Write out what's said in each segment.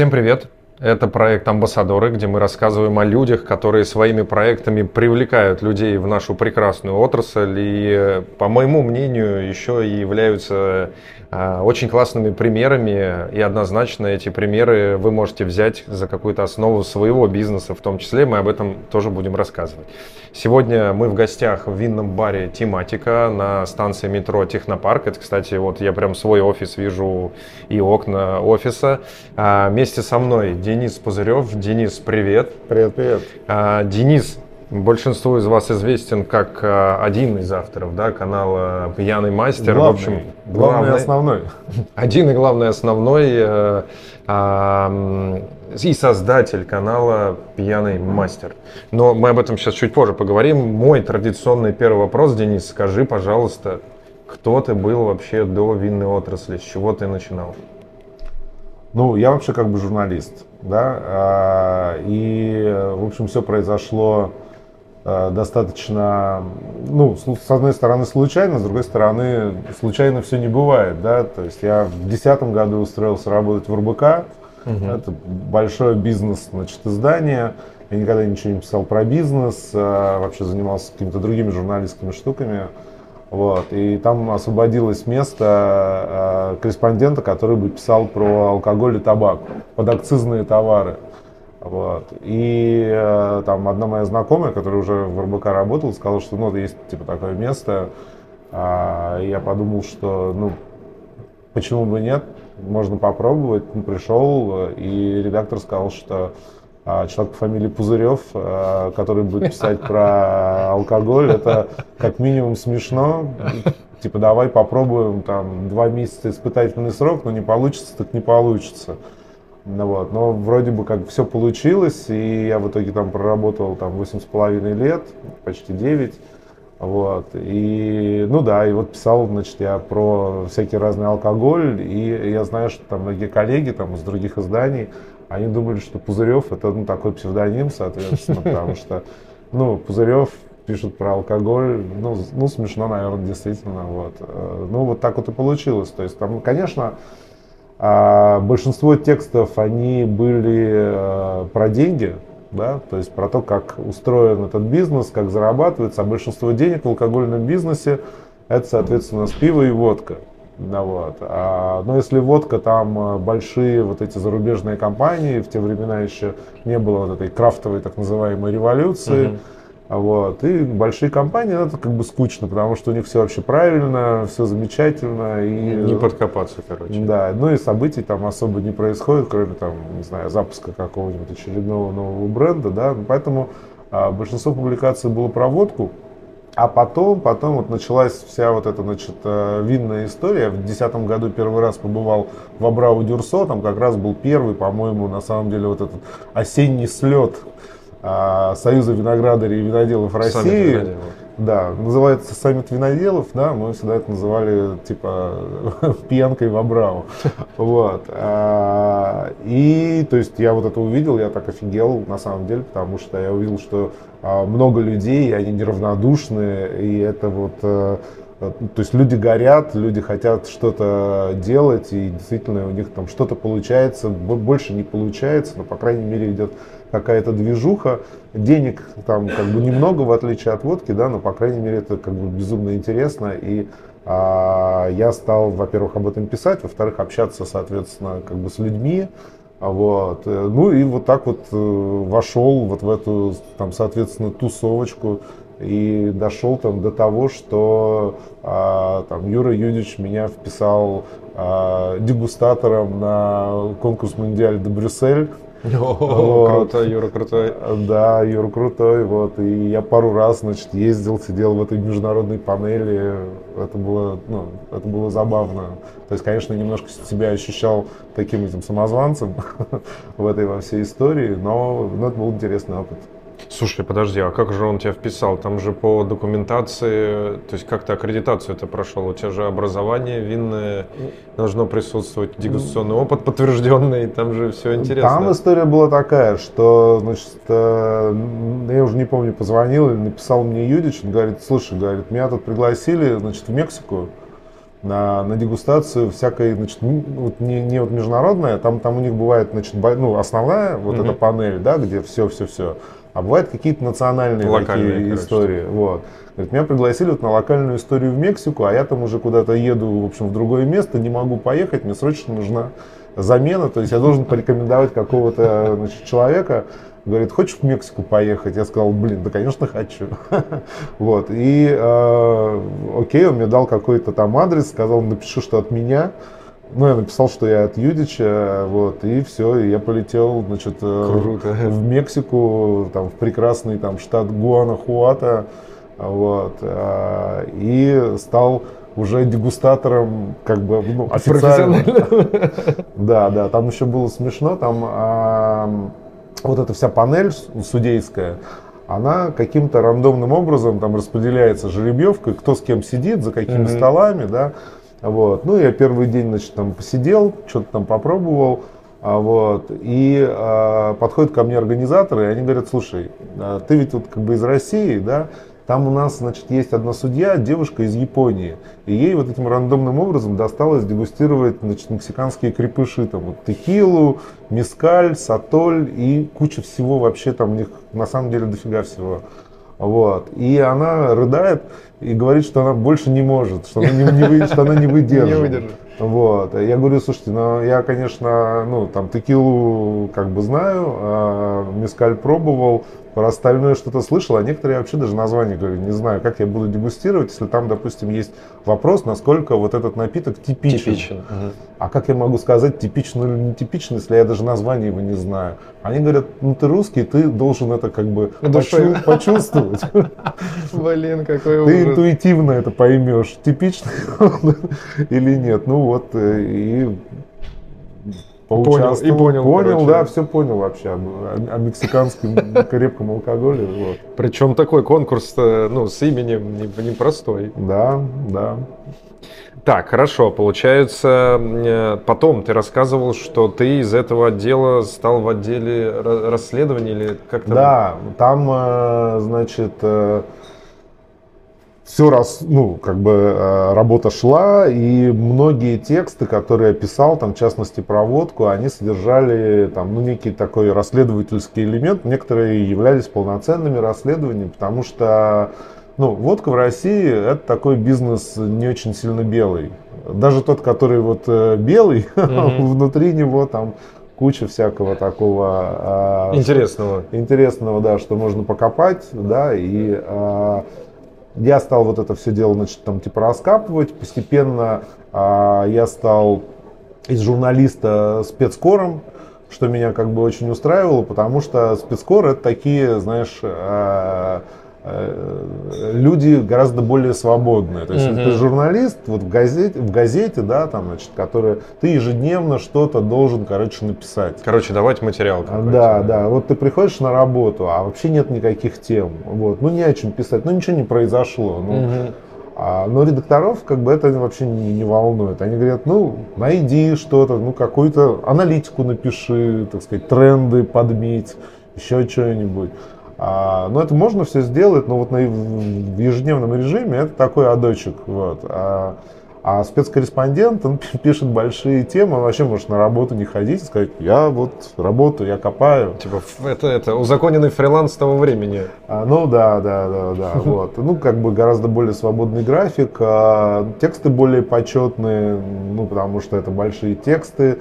Всем привет! Это проект «Амбассадоры», где мы рассказываем о людях, которые своими проектами привлекают людей в нашу прекрасную отрасль и, по моему мнению, еще и являются а, очень классными примерами, и однозначно эти примеры вы можете взять за какую-то основу своего бизнеса, в том числе мы об этом тоже будем рассказывать. Сегодня мы в гостях в винном баре «Тематика» на станции метро «Технопарк». Это, кстати, вот я прям свой офис вижу и окна офиса. А, вместе со мной Денис Пузырев. Денис, привет. Привет, привет. А, Денис, Большинству из вас известен как а, один из авторов да, канала «Пьяный мастер». Главный, в общем, главный, главный основной. Один и главный основной э, э, и создатель канала «Пьяный мастер». Но мы об этом сейчас чуть позже поговорим. Мой традиционный первый вопрос, Денис, скажи, пожалуйста, кто ты был вообще до винной отрасли, с чего ты начинал? Ну, я вообще как бы журналист, да, а, и, в общем, все произошло Э, достаточно, ну, с одной стороны случайно, с другой стороны случайно все не бывает, да, то есть я в десятом году устроился работать в РБК, угу. это большой бизнес, значит, издание, я никогда ничего не писал про бизнес, а вообще занимался какими-то другими журналистскими штуками, вот, и там освободилось место э, корреспондента, который бы писал про алкоголь и табак, подакцизные товары. Вот. И э, там одна моя знакомая, которая уже в РБК работала, сказала, что ну, есть типа такое место. А, я подумал, что ну почему бы нет, можно попробовать. Ну, пришел, и редактор сказал, что человек по фамилии Пузырев, а, который будет писать про алкоголь, это как минимум смешно. Типа давай попробуем там два месяца испытательный срок, но не получится, так не получится. Ну, вот. Но вроде бы как все получилось, и я в итоге там проработал там восемь с половиной лет, почти 9. Вот. И, ну да, и вот писал, значит, я про всякий разный алкоголь, и я знаю, что там многие коллеги там из других изданий, они думали, что Пузырев это ну, такой псевдоним, соответственно, потому что, ну, Пузырев пишут про алкоголь, ну, ну, смешно, наверное, действительно, вот. Э, ну, вот так вот и получилось, то есть там, конечно, а большинство текстов, они были э, про деньги, да, то есть про то, как устроен этот бизнес, как зарабатывается, а большинство денег в алкогольном бизнесе это, соответственно, с пива и водка. Да, вот. А, но если водка, там э, большие вот эти зарубежные компании, в те времена еще не было вот этой крафтовой так называемой революции, uh-huh вот. И большие компании, это как бы скучно, потому что у них все вообще правильно, все замечательно. И, не подкопаться, короче. Да, ну и событий там особо не происходит, кроме там, не знаю, запуска какого-нибудь очередного нового бренда, да. Поэтому а, большинство публикаций было про водку, а потом, потом вот началась вся вот эта, значит, э, винная история. В 2010 году первый раз побывал в Абрау Дюрсо, там как раз был первый, по-моему, на самом деле вот этот осенний слет а, Союза виноградарей и виноделов России. Да, называется саммит виноделов, да, мы всегда это называли типа пьянкой в Абрау. Вот. А, и то есть я вот это увидел, я так офигел на самом деле, потому что я увидел, что а, много людей, они неравнодушны, и это вот э, то есть люди горят, люди хотят что-то делать, и действительно у них там что-то получается, больше не получается, но по крайней мере идет какая-то движуха, денег там как бы немного, в отличие от водки, да, но по крайней мере это как бы безумно интересно, и а, я стал, во-первых, об этом писать, во-вторых, общаться, соответственно, как бы с людьми, вот. Ну и вот так вот э, вошел вот в эту, там, соответственно, тусовочку и дошел там до того, что а, там Юра Юдич меня вписал а, дегустатором на конкурс Мундиаль де Брюссель вот. круто, Юра крутой. Да, Юра крутой, вот, и я пару раз, значит, ездил, сидел в этой международной панели, это было, ну, это было забавно. То есть, конечно, немножко себя ощущал таким этим самозванцем в этой во всей истории, но, но это был интересный опыт. Слушай, подожди, а как же он тебя вписал? Там же по документации, то есть как ты аккредитацию это прошел? У тебя же образование винное должно присутствовать, дегустационный опыт подтвержденный, там же все интересно. Там история была такая, что, значит, э, я уже не помню, позвонил или написал мне Юдич, он говорит, слушай, говорит, меня тут пригласили, значит, в Мексику, на, на дегустацию всякой, значит, вот не, не вот международная, там, там у них бывает, значит, ну, основная вот mm-hmm. эта панель, да, где все-все-все, а бывают какие-то национальные Локальные, такие короче, истории. Вот. Говорит, меня пригласили вот на локальную историю в Мексику, а я там уже куда-то еду, в общем, в другое место, не могу поехать, мне срочно нужна замена, то есть я должен порекомендовать какого-то значит, человека, говорит, хочешь в Мексику поехать? Я сказал, блин, да, конечно, хочу. вот, и э, окей, он мне дал какой-то там адрес, сказал, напиши, что от меня. Ну, я написал, что я от Юдича, вот, и все, и я полетел, значит, э, Круто. в Мексику, там, в прекрасный там штат Гуанахуата, вот, э, и стал уже дегустатором, как бы, ну, официально. Да, да, там еще было смешно, там а, вот эта вся панель судейская, она каким-то рандомным образом там распределяется жеребьевкой, кто с кем сидит, за какими mm-hmm. столами, да, вот. Ну, я первый день, значит, там посидел, что-то там попробовал, а, вот, и а, подходят ко мне организаторы, и они говорят, слушай, а, ты ведь вот как бы из России, да, там у нас, значит, есть одна судья, девушка из Японии. И ей вот этим рандомным образом досталось дегустировать, значит, мексиканские крепыши. Там вот текилу, мискаль, сатоль и куча всего вообще там у них на самом деле дофига всего. Вот. И она рыдает и говорит, что она больше не может, что она не, не, что она не выдержит. Не выдержит. Вот. Я говорю, слушайте, ну я, конечно, ну там текилу как бы знаю, а мискаль пробовал, про остальное что-то слышал, а некоторые вообще даже название говорю, не знаю, как я буду дегустировать, если там, допустим, есть вопрос, насколько вот этот напиток типичен. Типичен. Угу. А как я могу сказать, типичный или не типичный, если я даже название его не знаю? Они говорят, ну ты русский, ты должен это как бы почувствовать. Блин, какой Ты интуитивно это поймешь, типичный или нет. Ну вот, э, и Понял, и понял. Понял, короче. да, все понял вообще о, о, о мексиканском крепком алкоголе. Вот. Причем такой конкурс ну, с именем непростой. Да, да. Так, хорошо, получается, э, потом ты рассказывал, что ты из этого отдела стал в отделе расследований или как-то? Да, там, э, значит, э, все раз, ну, как бы э, работа шла, и многие тексты, которые я писал, там, в частности, про водку, они содержали там, ну, некий такой расследовательский элемент. Некоторые являлись полноценными расследованиями, потому что ну, водка в России это такой бизнес не очень сильно белый. Даже тот, который вот э, белый, mm-hmm. внутри него там куча всякого такого э, интересного. Интересного, да, что можно покопать, да, и э, я стал вот это все дело, значит, там типа раскапывать. Постепенно а, я стал из журналиста спецкором, что меня как бы очень устраивало, потому что спецкор это такие, знаешь, а, люди гораздо более свободные. То есть, если ты журналист, вот в газете, в газете, да, там, значит, который ты ежедневно что-то должен, короче, написать. Короче, давать материал. Да, да. Вот ты приходишь на работу, а вообще нет никаких тем. Вот, ну не о чем писать, ну ничего не произошло. Ну, mm-hmm. А, но редакторов как бы это вообще не, не волнует. Они говорят, ну, найди что-то, ну, какую-то аналитику напиши, так сказать, тренды подметь, еще что-нибудь. А, но это можно все сделать, но вот на, в ежедневном режиме это такой адочек. Вот. А, а спецкорреспондент, он пишет большие темы, он вообще может на работу не ходить и сказать, я вот работаю, я копаю. Типа, это, это узаконенный фриланс того времени. А, ну да, да, да, да, вот. Ну, как бы гораздо более свободный график, а, тексты более почетные, ну, потому что это большие тексты,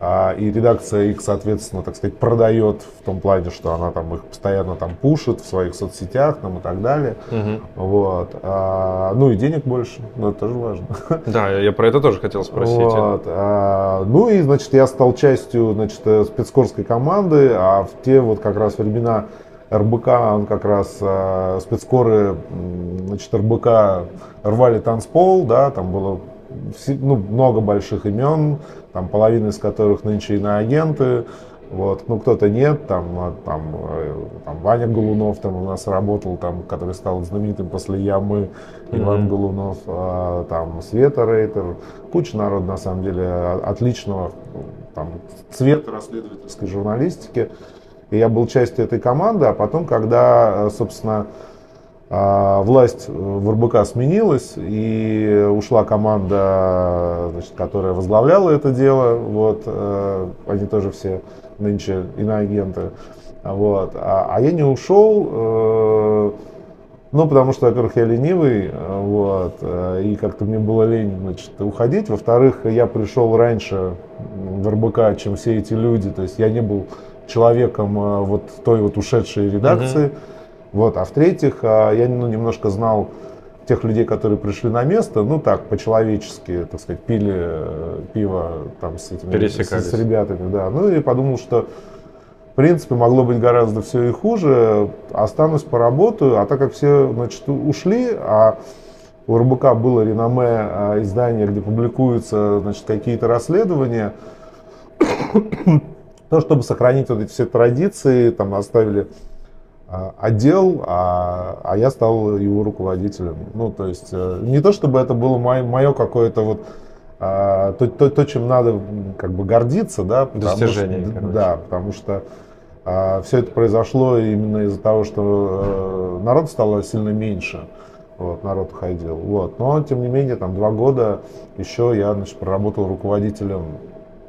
и редакция их, соответственно, так сказать, продает в том плане, что она там их постоянно там пушит в своих соцсетях там, и так далее. Угу. Вот. А, ну и денег больше, ну это тоже важно. Да, я про это тоже хотел спросить. Вот. А, ну и, значит, я стал частью, значит, спецкорской команды, а в те вот как раз времена РБК, он как раз э, спецкоры, значит, РБК рвали танцпол, да, там было ну, много больших имен, там половина из которых нынче иноагенты, вот, ну кто-то нет, там, а, там, э, там Ваня Голунов там у нас работал, там, который стал знаменитым после Ямы, Иван mm-hmm. Голунов, а, там Света Рейтер, куча народа на самом деле отличного там, цвета расследовательской журналистики. И я был частью этой команды, а потом, когда, собственно, А, власть в РБК сменилась, и ушла команда, значит, которая возглавляла это дело. Вот, э, они тоже все нынче иноагенты. Вот. А, а я не ушел, э, ну, потому что, во-первых, я ленивый, вот, э, и как-то мне было лень, значит, уходить. Во-вторых, я пришел раньше в РБК, чем все эти люди, то есть я не был человеком вот той вот ушедшей редакции. Uh-huh. Вот. А в-третьих, а, я ну, немножко знал тех людей, которые пришли на место, ну так, по-человечески, так сказать, пили э, пиво там с этими с, с ребятами, да. Ну и подумал, что в принципе могло быть гораздо все и хуже. Останусь, поработаю, а так как все, значит, ушли, а у РБК было реноме а, издания, где публикуются, значит, какие-то расследования, то, чтобы сохранить вот эти все традиции, там оставили отдел, а, а я стал его руководителем. Ну, то есть, э, не то чтобы это было мое, мое какое-то вот а, то, то, то, чем надо как бы гордиться, да, Достижение, что, да, потому что а, все это произошло именно из-за того, что э, народ стало сильно меньше, вот, народ уходил, вот, но тем не менее там два года еще я, значит, проработал руководителем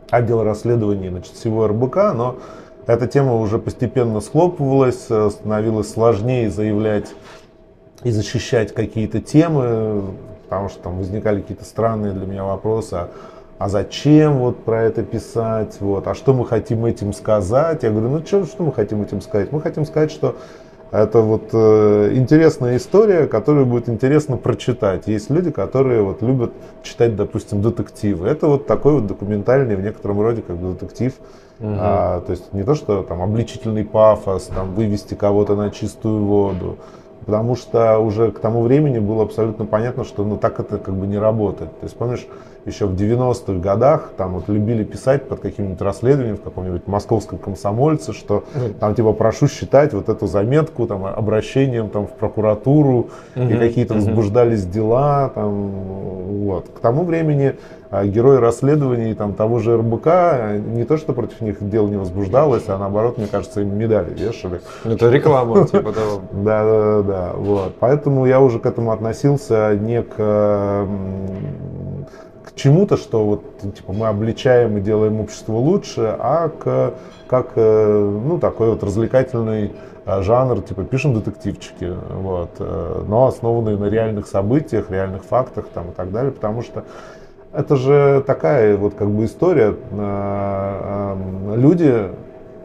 отдела расследований, значит, всего РБК, но эта тема уже постепенно схлопывалась, э, становилось сложнее заявлять и защищать какие-то темы, потому что там возникали какие-то странные для меня вопросы, а, а зачем вот про это писать, вот, а что мы хотим этим сказать? Я говорю, ну что, что мы хотим этим сказать? Мы хотим сказать, что это вот э, интересная история, которую будет интересно прочитать. Есть люди, которые вот любят читать, допустим, детективы. Это вот такой вот документальный в некотором роде как бы детектив Угу. А, то есть не то, что там обличительный пафос, там вывести кого-то на чистую воду, потому что уже к тому времени было абсолютно понятно, что ну так это как бы не работает. То есть помнишь, еще в 90-х годах там вот любили писать под каким-нибудь расследованием в каком-нибудь московском комсомольце, что там типа прошу считать вот эту заметку там обращением там в прокуратуру и какие-то возбуждались дела там вот. К тому времени а герои расследований там, того же РБК, не то, что против них дело не возбуждалось, а наоборот, мне кажется, им медали вешали. Это реклама, типа того. Да, да, да. Вот. Поэтому я уже к этому относился не к чему-то, что вот типа мы обличаем и делаем общество лучше, а к как э, ну такой вот развлекательный э, жанр, типа пишем детективчики, вот, э, но основанные на реальных событиях, реальных фактах там и так далее, потому что это же такая вот как бы история. Люди,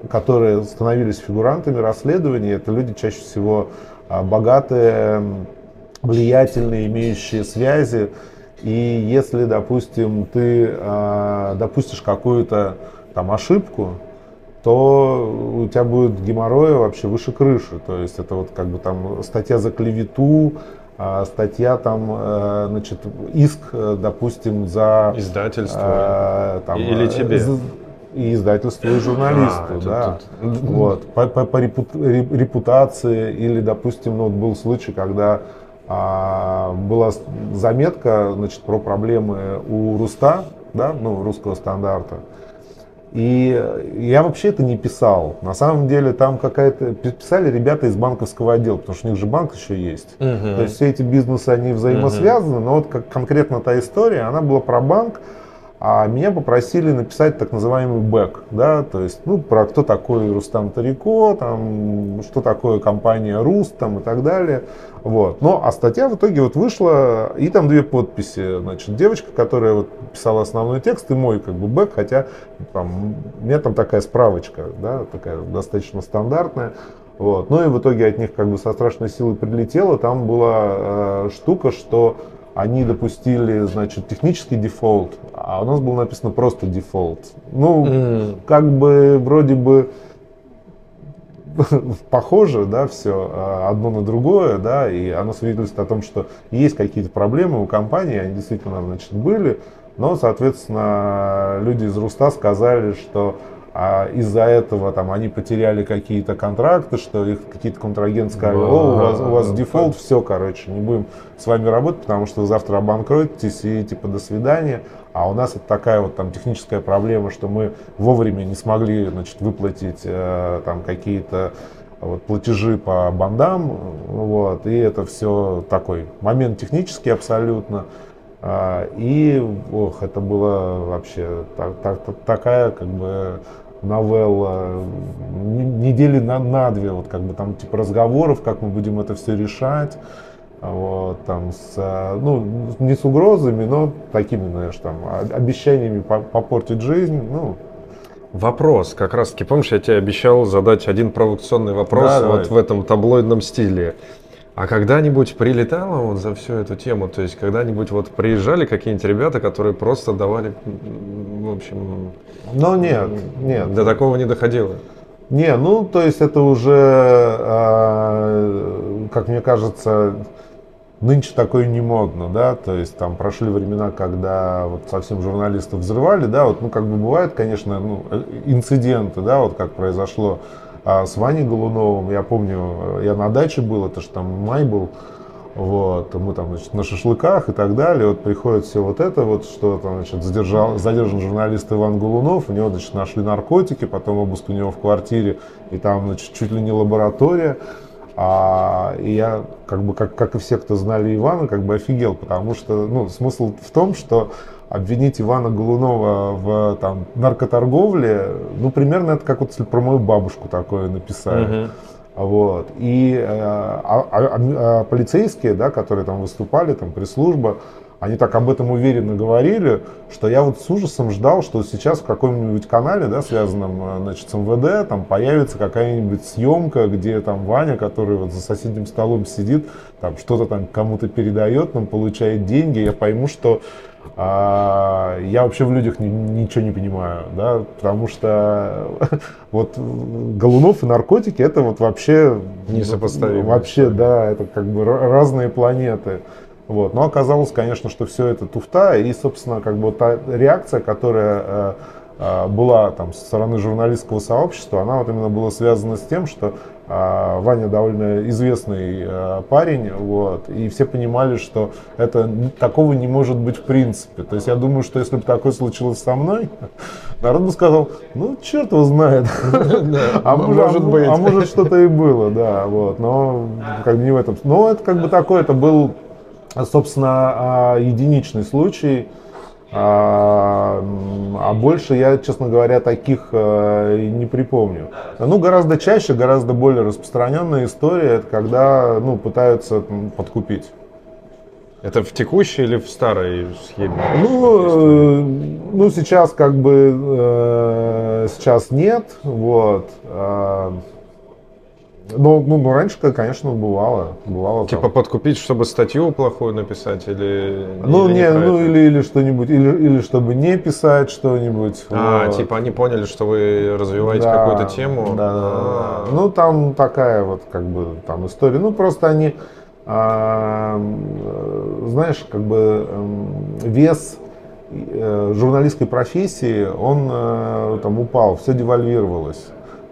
которые становились фигурантами расследований, это люди чаще всего богатые, влиятельные, имеющие связи. И если, допустим, ты допустишь какую-то там ошибку, то у тебя будет геморроя вообще выше крыши. То есть это вот как бы там статья за клевету, а, статья там, э, значит, иск, э, допустим, за... Издательство. Э, там, Или тебе? И издательству, и журналисту, а, да. Тут, тут. Вот, по, по, по репутации, или, допустим, ну, вот был случай, когда а, была заметка, значит, про проблемы у Руста, да, ну, Русского стандарта, и я вообще это не писал. На самом деле там какая-то... Писали ребята из банковского отдела, потому что у них же банк еще есть. Uh-huh. То есть все эти бизнесы, они взаимосвязаны, uh-huh. но вот как конкретно та история, она была про банк, а меня попросили написать так называемый бэк, да, то есть, ну, про кто такой Рустам Тарико, там, что такое компания Руст, там, и так далее, вот. Но, а статья в итоге вот вышла, и там две подписи, значит, девочка, которая вот писала основной текст, и мой, как бы, бэк, хотя, там, у меня там такая справочка, да, такая достаточно стандартная, вот. Ну, и в итоге от них, как бы, со страшной силой прилетело, там была э, штука, что они допустили, значит, технический дефолт, а у нас было написано просто дефолт. Ну, мм. как бы вроде бы похоже, да, все а, одно на другое, да, и оно свидетельствует о том, что есть какие-то проблемы у компании, они действительно, значит, были, но, соответственно, люди из Руста сказали, что а из-за этого там они потеряли какие-то контракты, что их какие-то контрагенты сказали, о, у вас, у вас дефолт, все, короче, не будем с вами работать, потому что вы завтра обанкротитесь и типа до свидания. А у нас это такая вот там техническая проблема, что мы вовремя не смогли, значит, выплатить э, там какие-то вот, платежи по бандам, вот, и это все такой момент технический абсолютно. А, и, ох, это было вообще так, так, такая, как бы, новелла недели на, на две, вот как бы там типа разговоров, как мы будем это все решать, вот, там с, ну, не с угрозами, но такими, знаешь, там, обещаниями попортить жизнь, ну, Вопрос, как раз таки, помнишь, я тебе обещал задать один провокационный вопрос да, вот давай. в этом таблоидном стиле. А когда-нибудь прилетало вот за всю эту тему? То есть когда-нибудь вот приезжали какие-нибудь ребята, которые просто давали, в общем... Ну нет, нет. До такого не доходило? Не, ну то есть это уже, э, как мне кажется, нынче такое не модно, да, то есть там прошли времена, когда вот совсем журналистов взрывали, да, вот, ну как бы бывают, конечно, ну, э, инциденты, да, вот как произошло а с Ваней Голуновым, я помню, я на даче был, это же там май был, вот, мы там, значит, на шашлыках и так далее, вот приходит все вот это, вот, что там, значит, задержал, задержан журналист Иван Голунов, у него, значит, нашли наркотики, потом обыск у него в квартире, и там, значит, чуть ли не лаборатория, а, и я, как бы, как, как и все, кто знали Ивана, как бы офигел, потому что, ну, смысл в том, что обвинить Ивана Голунова в там, наркоторговле, ну, примерно это как вот если про мою бабушку такое написали. Вот. И э, а, а, а, полицейские, да, которые там выступали, там пресс-служба, они так об этом уверенно говорили, что я вот с ужасом ждал, что сейчас в каком-нибудь канале, да, связанном э, значит, с МВД, там появится какая-нибудь съемка, где там Ваня, который вот за соседним столом сидит, там что-то там кому-то передает, там получает деньги, я пойму, что а, я вообще в людях ни, ничего не понимаю, да, потому что вот Голунов и наркотики это вот вообще несопоставимо. Вообще, да, это как бы разные планеты. Вот. Но оказалось, конечно, что все это туфта, и, собственно, как бы та реакция, которая э, э, была там со стороны журналистского сообщества, она вот именно была связана с тем, что а, Ваня довольно известный э, парень, вот, и все понимали, что это такого не может быть в принципе. То есть я думаю, что если бы такое случилось со мной, народ бы сказал, ну черт его знает, а может а быть, а может что-то и было, да, вот, но как бы не в этом. Но это как бы такой, это был, собственно, а, единичный случай. А, а больше я, честно говоря, таких не припомню. Ну, гораздо чаще, гораздо более распространенная история, это когда ну, пытаются подкупить. Это в текущей или в старой схеме? Ну, э, ну сейчас как бы э, сейчас нет, вот. Э, ну, ну, ну, раньше, конечно, бывало. бывало типа там. подкупить, чтобы статью плохую написать или... Ну, или не, ну или, или что-нибудь, или, или чтобы не писать что-нибудь. А, вот. типа они поняли, что вы развиваете да, какую-то тему? Да, да, да. Ну, там такая вот, как бы, там история. Ну, просто они, а, знаешь, как бы вес э, журналистской профессии, он э, там упал, все девальвировалось.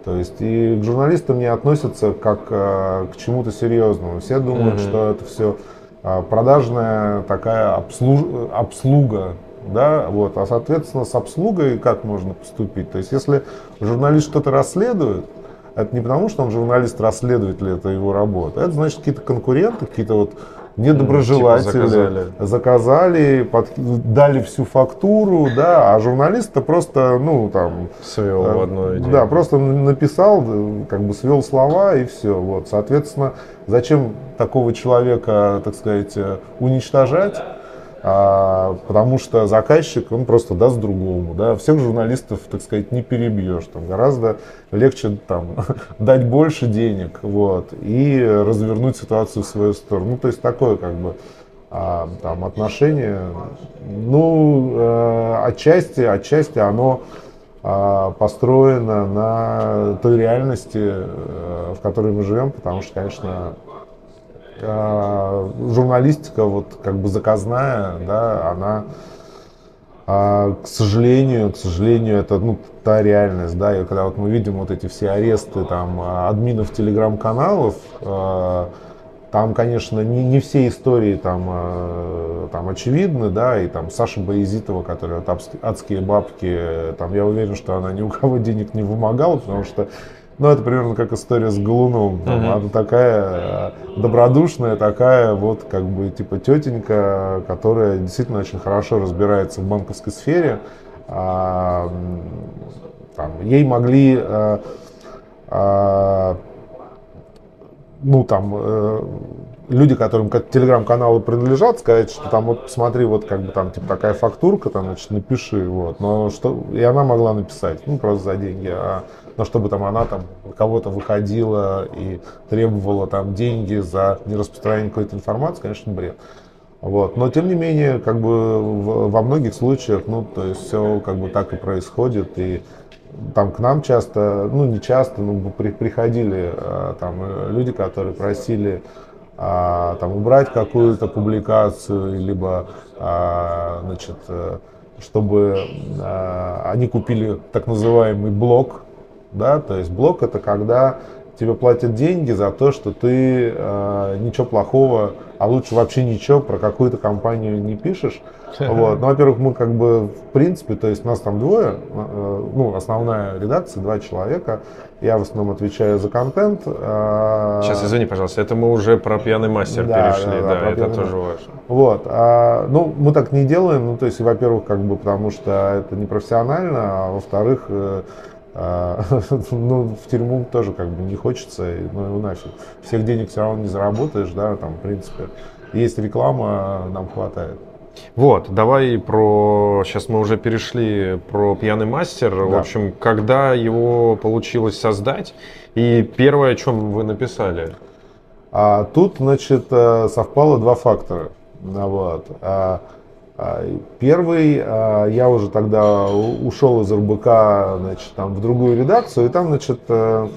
То есть и к журналистам не относятся как э, к чему-то серьезному. Все думают, mm-hmm. что это все э, продажная такая обслуж... обслуга, да, вот. А соответственно с обслугой как можно поступить? То есть если журналист что-то расследует, это не потому, что он журналист расследует ли это его работа, это значит какие-то конкуренты, какие-то вот недоброжелатели типа заказали, заказали под, дали всю фактуру, да, а журналист-то просто, ну, там... Свел в одно идею. Да, просто написал, как бы свел слова и все. Вот, соответственно, зачем такого человека, так сказать, э, уничтожать? А, потому что заказчик, он просто даст другому. Да? Всех журналистов, так сказать, не перебьешь. Там гораздо легче там, дать больше денег вот, и развернуть ситуацию в свою сторону. Ну, то есть такое как бы а, там, отношение. Ну, э, отчасти, отчасти оно э, построено на той реальности, э, в которой мы живем, потому что, конечно, журналистика вот как бы заказная, да, она, э, к сожалению, к сожалению, это ну та реальность, да, и когда вот мы видим вот эти все аресты там админов телеграм-каналов, э, там, конечно, не, не все истории там, там очевидны, да, и там Саша Боязитова, которая вот адские бабки, там, я уверен, что она ни у кого денег не вымогала, потому что Ну, это примерно как история с Голуном. Там, uh-huh. Она такая э, добродушная, такая вот как бы типа тетенька, которая действительно очень хорошо разбирается в банковской сфере. А, там, ей могли а, а, ну там э, люди, которым телеграм-каналы принадлежат, сказать, что там вот посмотри, вот как бы там типа такая фактурка, там, значит, напиши, вот. Но что, и она могла написать, ну, просто за деньги. А, но чтобы там она там кого-то выходила и требовала там деньги за нераспространение какой-то информации, конечно, бред. Вот. Но тем не менее, как бы во многих случаях, ну, то есть все как бы так и происходит. И там к нам часто, ну не часто, но при, приходили а, там люди, которые просили а, там убрать какую-то публикацию, либо а, значит, э, чтобы а, они купили так называемый блок, да, то есть блок это когда тебе платят деньги за то, что ты э, ничего плохого, а лучше вообще ничего про какую-то компанию не пишешь. Вот. Ну, во-первых, мы как бы в принципе, то есть нас там двое, э, ну, основная редакция, два человека. Я в основном отвечаю за контент. Э, Сейчас, извини, пожалуйста, это мы уже про пьяный мастер да, перешли, да, да, да это тоже важно. Вот. А, ну, мы так не делаем, ну, то есть, во-первых, как бы потому что это не профессионально, а во-вторых, э, ну, в тюрьму тоже как бы не хочется, ну и нафиг. Всех денег все равно не заработаешь, да, там, в принципе. Есть реклама, нам хватает. Вот, давай про... Сейчас мы уже перешли про «Пьяный мастер». Да. В общем, когда его получилось создать, и первое, о чем вы написали? А, тут, значит, э, совпало два фактора. Вот. А, а, первый, а, я уже тогда ушел из РБК значит, там, в другую редакцию, и там, значит, э,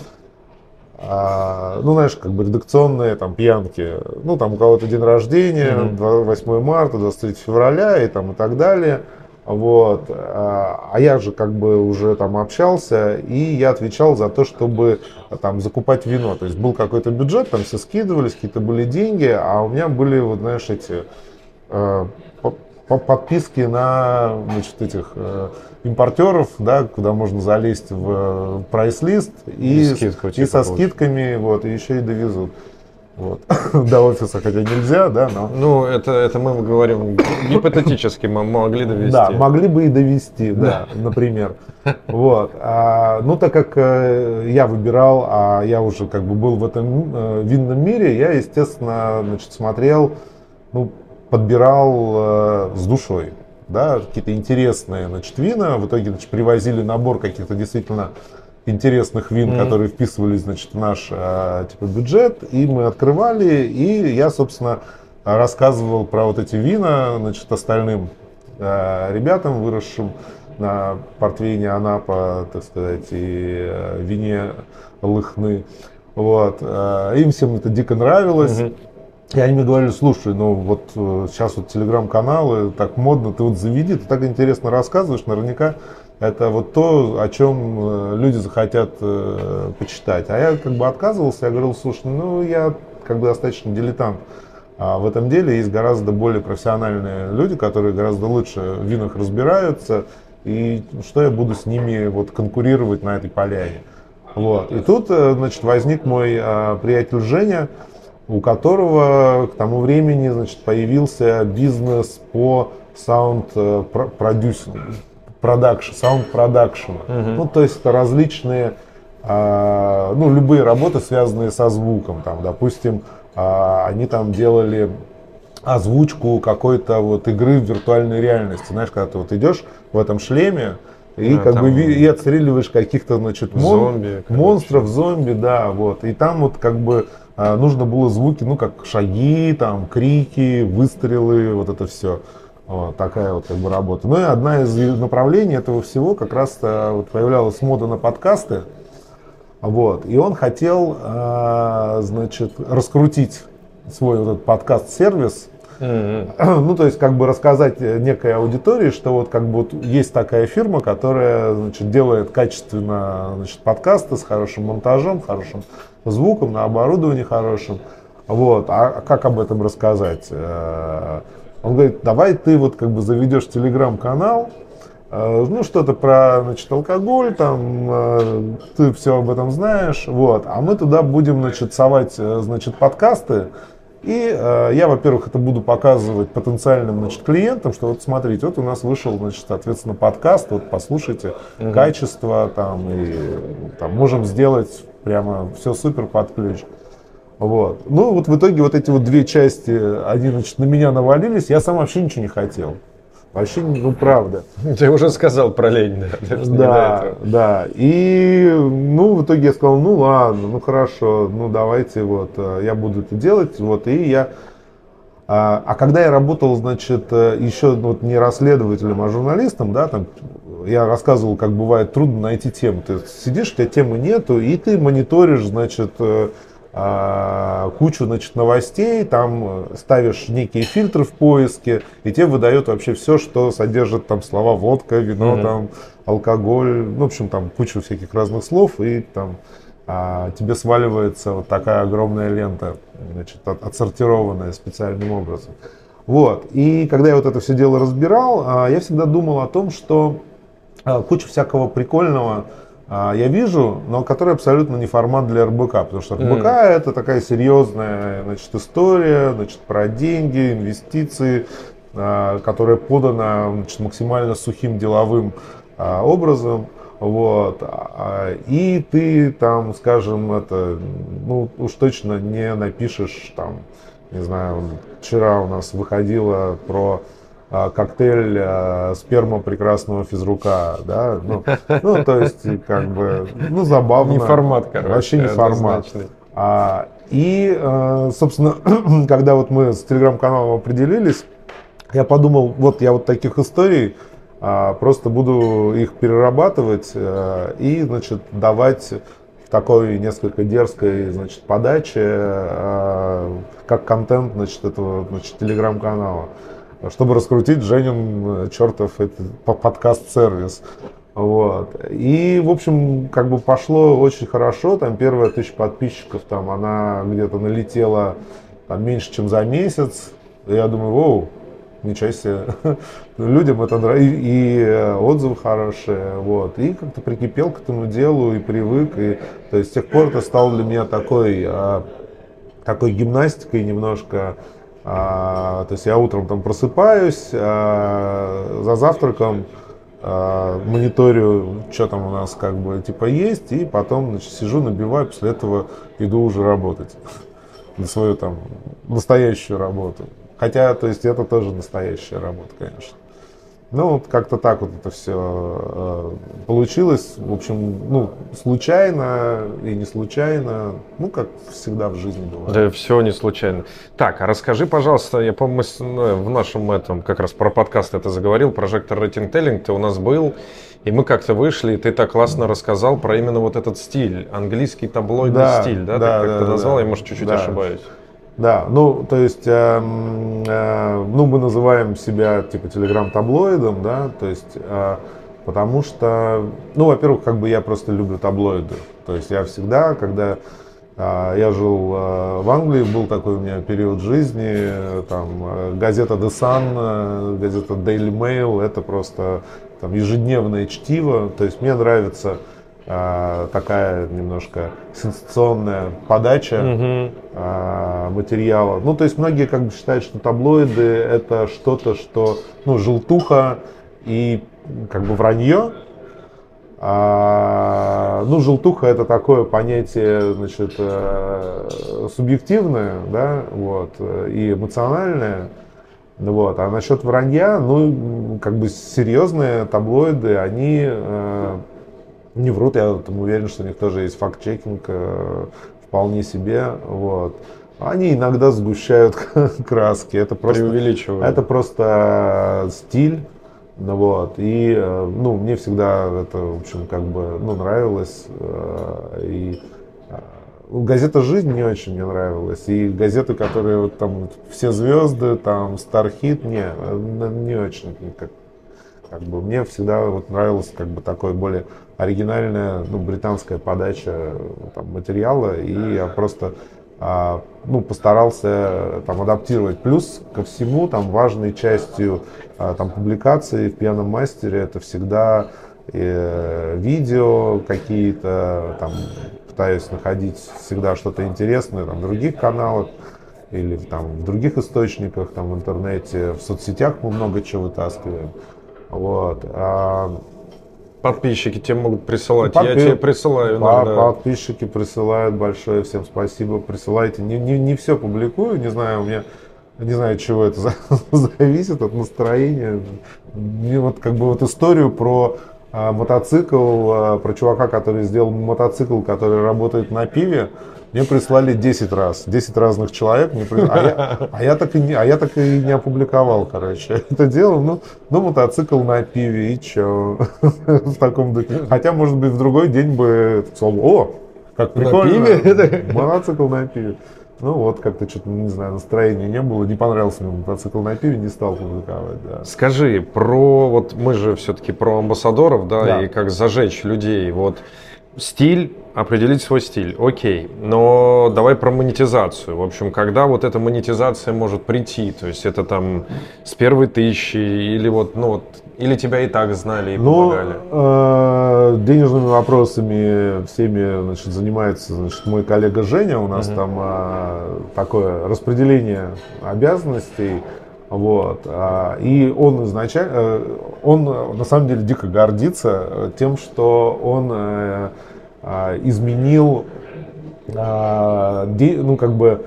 а, ну, знаешь, как бы редакционные там пьянки, ну, там у кого-то день рождения, mm-hmm. 8 марта, 23 февраля и там и так далее. Вот. А я же как бы уже там общался, и я отвечал за то, чтобы там закупать вино. То есть был какой-то бюджет, там все скидывались, какие-то были деньги, а у меня были, вот знаешь, эти э, подписки на значит, этих э, импортеров, да, куда можно залезть в э, прайс-лист и, и, скидку, типа, и со скидками, вот, и еще и довезут. Вот. До офиса, хотя нельзя, да, но... Ну, это, это мы говорим гипотетически, мы могли довести. Да, могли бы и довести, да, да например. Вот. А, ну, так как э, я выбирал, а я уже как бы был в этом э, винном мире, я, естественно, значит, смотрел, ну, подбирал э, с душой, да, какие-то интересные, значит, вина. В итоге, значит, привозили набор каких-то действительно интересных вин, mm-hmm. которые вписывались, значит, в наш э, типа бюджет, и мы открывали, и я, собственно, рассказывал про вот эти вина, значит, остальным э, ребятам, выросшим на портвейне Анапа, так сказать, и э, вине Лыхны. Вот. Э, им всем это дико нравилось. Mm-hmm. И они мне говорили, слушай, ну вот э, сейчас вот телеграм-каналы, так модно, ты вот заведи, ты так интересно рассказываешь, наверняка это вот то, о чем э, люди захотят э, почитать. А я как бы отказывался, я говорил, слушай, ну я как бы достаточно дилетант а в этом деле. Есть гораздо более профессиональные люди, которые гораздо лучше в винах разбираются. И что я буду с ними вот конкурировать на этой поляне? Вот. И тут, значит, возник мой а, приятель Женя, у которого к тому времени значит, появился бизнес по саунд продюсингу, продакшн, sound production. Ну, то есть это различные, а, ну, любые работы, связанные со звуком. Там, допустим, а, они там делали озвучку какой-то вот игры в виртуальной реальности. Знаешь, когда ты вот идешь в этом шлеме, и а, как там... бы и отстреливаешь каких-то, значит, мон... зомби, монстров, зомби, да, вот. И там вот как бы нужно было звуки, ну, как шаги, там, крики, выстрелы, вот это все. Вот, такая вот как бы работа. Ну и одна из направлений этого всего как раз вот появлялась мода на подкасты. Вот, и он хотел, а, значит, раскрутить свой вот этот подкаст-сервис, Mm-hmm. Ну, то есть, как бы рассказать некой аудитории, что вот как бы вот есть такая фирма, которая, значит, делает качественно, значит, подкасты с хорошим монтажом, хорошим звуком, на оборудовании хорошем. Вот. А как об этом рассказать? Э, он говорит, давай ты вот как бы заведешь телеграм-канал, Э, ну, что-то про, значит, алкоголь, там, э, ты все об этом знаешь, вот. А мы туда будем, значит, совать, э, значит, подкасты, и э, я, во-первых, это буду показывать потенциальным значит, клиентам, что вот смотрите, вот у нас вышел, значит, соответственно, подкаст, вот послушайте, угу. качество там, и там можем сделать прямо все супер под ключ. Вот. Ну, вот в итоге вот эти вот две части, они, значит, на меня навалились, я сам вообще ничего не хотел. Вообще, ну правда. Ты уже сказал про Ленина. Да, да. И, ну, в итоге я сказал, ну ладно, ну хорошо, ну давайте вот, э, я буду это делать. Вот, и я... А, а когда я работал, значит, э, еще вот не расследователем, а журналистом, да, там, я рассказывал, как бывает трудно найти тему. Ты сидишь, у тебя темы нету, и ты мониторишь, значит, э, кучу значит, новостей, там ставишь некие фильтры в поиске, и тебе выдает вообще все, что содержит там слова водка, вино, mm-hmm. там, алкоголь, ну, в общем, там кучу всяких разных слов, и там а, тебе сваливается вот такая огромная лента, значит, от, отсортированная специальным образом. Вот. И когда я вот это все дело разбирал, а, я всегда думал о том, что а, куча всякого прикольного а, я вижу, но который абсолютно не формат для РБК, потому что РБК mm. это такая серьезная значит, история значит, про деньги, инвестиции, а, которая подана значит, максимально сухим деловым а, образом. Вот. И ты там, скажем, это, ну, уж точно не напишешь там, не знаю, вчера у нас выходило про а, коктейль а, сперма прекрасного физрука, да, ну, ну, то есть, как бы, ну, забавно. Не формат, короче. Вообще не формат. А, и, а, собственно, когда вот мы с телеграм-каналом определились, я подумал, вот я вот таких историй а, просто буду их перерабатывать а, и, значит, давать такой несколько дерзкой, значит, подаче, а, как контент, значит, этого, значит, телеграм-канала чтобы раскрутить Женин э, чертов подкаст-сервис. Вот. И, в общем, как бы пошло очень хорошо. Там первая тысяча подписчиков, там она где-то налетела там, меньше, чем за месяц. Я думаю, воу, ничего себе. Людям это нравится. И, и э, отзывы хорошие. Вот. И как-то прикипел к этому делу и привык. И, то есть с тех пор это стало для меня такой, а, такой гимнастикой немножко а, то есть я утром там просыпаюсь, а, за завтраком а, мониторю, что там у нас как бы типа есть, и потом значит, сижу, набиваю, после этого иду уже работать на свою там настоящую работу. Хотя, то есть это тоже настоящая работа, конечно. Ну, вот как-то так вот это все э, получилось. В общем, ну, случайно и не случайно. Ну, как всегда в жизни бывает. Да, все не случайно. Так, а расскажи, пожалуйста, я помню, ну, в нашем этом, как раз про подкаст это заговорил, прожектор рейтинг теллинг, ты у нас был, и мы как-то вышли, и ты так классно рассказал про именно вот этот стиль, английский таблоидный да, стиль, да? да ты как-то да, назвал, да, я, может, чуть-чуть да. ошибаюсь. Да, ну, то есть, э, э, ну, мы называем себя, типа, телеграм-таблоидом, да, то есть, э, потому что, ну, во-первых, как бы я просто люблю таблоиды, то есть, я всегда, когда э, я жил э, в Англии, был такой у меня период жизни, там, э, газета The Sun, газета Daily Mail, это просто, там, ежедневное чтиво, то есть, мне нравится а, такая немножко сенсационная подача угу. материала. Ну, то есть многие как бы считают, что таблоиды это что-то, что, ну, желтуха и как бы вранье. А, ну, желтуха это такое понятие, значит, э, субъективное, да, вот, и эмоциональное. Вот. А насчет вранья, ну, как бы серьезные таблоиды, они э, не врут, я там уверен, что у них тоже есть факт-чекинг э, вполне себе. Вот. Они иногда сгущают краски. Это просто, Это просто стиль. Ну, вот. И э, ну, мне всегда это, в общем, как бы ну, нравилось. Э, и газета «Жизнь» не очень мне нравилась. И газеты, которые вот там все звезды, там Стархит, не, не очень как, как бы мне всегда вот нравилось как бы такой более оригинальная ну, британская подача там, материала, и я просто а, ну, постарался там адаптировать. Плюс ко всему, там важной частью а, там, публикации в пьяном мастере это всегда э, видео какие-то, там, пытаюсь находить всегда что-то интересное там, в других каналах или там, в других источниках, там, в интернете, в соцсетях мы много чего вытаскиваем. Вот. А Подписчики тебе могут присылать. Подпи... Я тебе присылаю иногда. Подписчики присылают большое. Всем спасибо. Присылайте. Не, не, не все публикую. Не знаю, у меня не знаю, от чего это зависит, от настроения. Мне вот как бы вот историю про а, мотоцикл, а, про чувака, который сделал мотоцикл, который работает на пиве, мне прислали 10 раз, 10 разных человек, мне прис... а, я, а, я так и не, а я так и не опубликовал, короче, это дело, ну, ну мотоцикл на пиве, и чё, в таком духе. Хотя, может быть, в другой день бы сказал, о, как прикольно, на пиве? мотоцикл на пиве. Ну вот, как-то что-то, не знаю, настроения не было, не понравился мне мотоцикл на пиве, не стал публиковать, да. Скажи, про, вот мы же все-таки про амбассадоров, да, да, и как зажечь людей, вот стиль, определить свой стиль, окей, но давай про монетизацию. В общем, когда вот эта монетизация может прийти, то есть это там с первой тысячи или вот, ну вот, или тебя и так знали и ну, помогали? Э, денежными вопросами всеми значит, занимается значит, мой коллега Женя. У нас угу. там э, такое распределение обязанностей. Вот. А, и он изначально, э, он на самом деле дико гордится тем, что он э, а, изменил а, ну, как бы,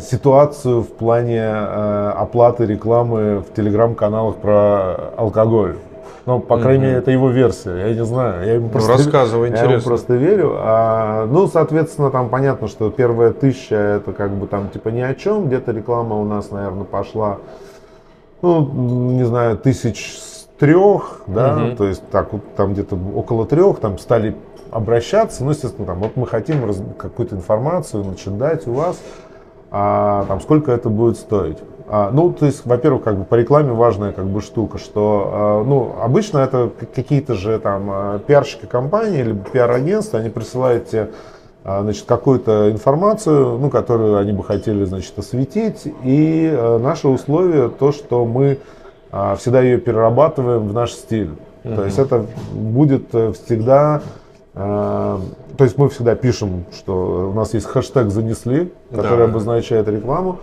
ситуацию в плане оплаты рекламы в телеграм-каналах про алкоголь. Ну, по крайней мере, это его версия. Я не знаю. Я ему ну, просто, рассказывай, интересно. Я ему просто верю. А, ну, соответственно, там понятно, что первая тысяча это как бы там типа ни о чем. Где-то реклама у нас, наверное, пошла, ну, не знаю, тысяч с трех, да, угу. то есть так вот там где-то около трех, там стали обращаться, ну, естественно, там, вот мы хотим какую-то информацию начинать у вас, а, там, сколько это будет стоить. А, ну, то есть, во-первых, как бы по рекламе важная как бы штука, что, а, ну, обычно это какие-то же там а, пиарщики компании или пиар-агентства, они присылают тебе значит, какую-то информацию, ну, которую они бы хотели, значит, осветить. И наше условие то, что мы всегда ее перерабатываем в наш стиль. Mm-hmm. То есть это будет э, всегда то есть мы всегда пишем, что у нас есть хэштег «занесли», который да. обозначает рекламу.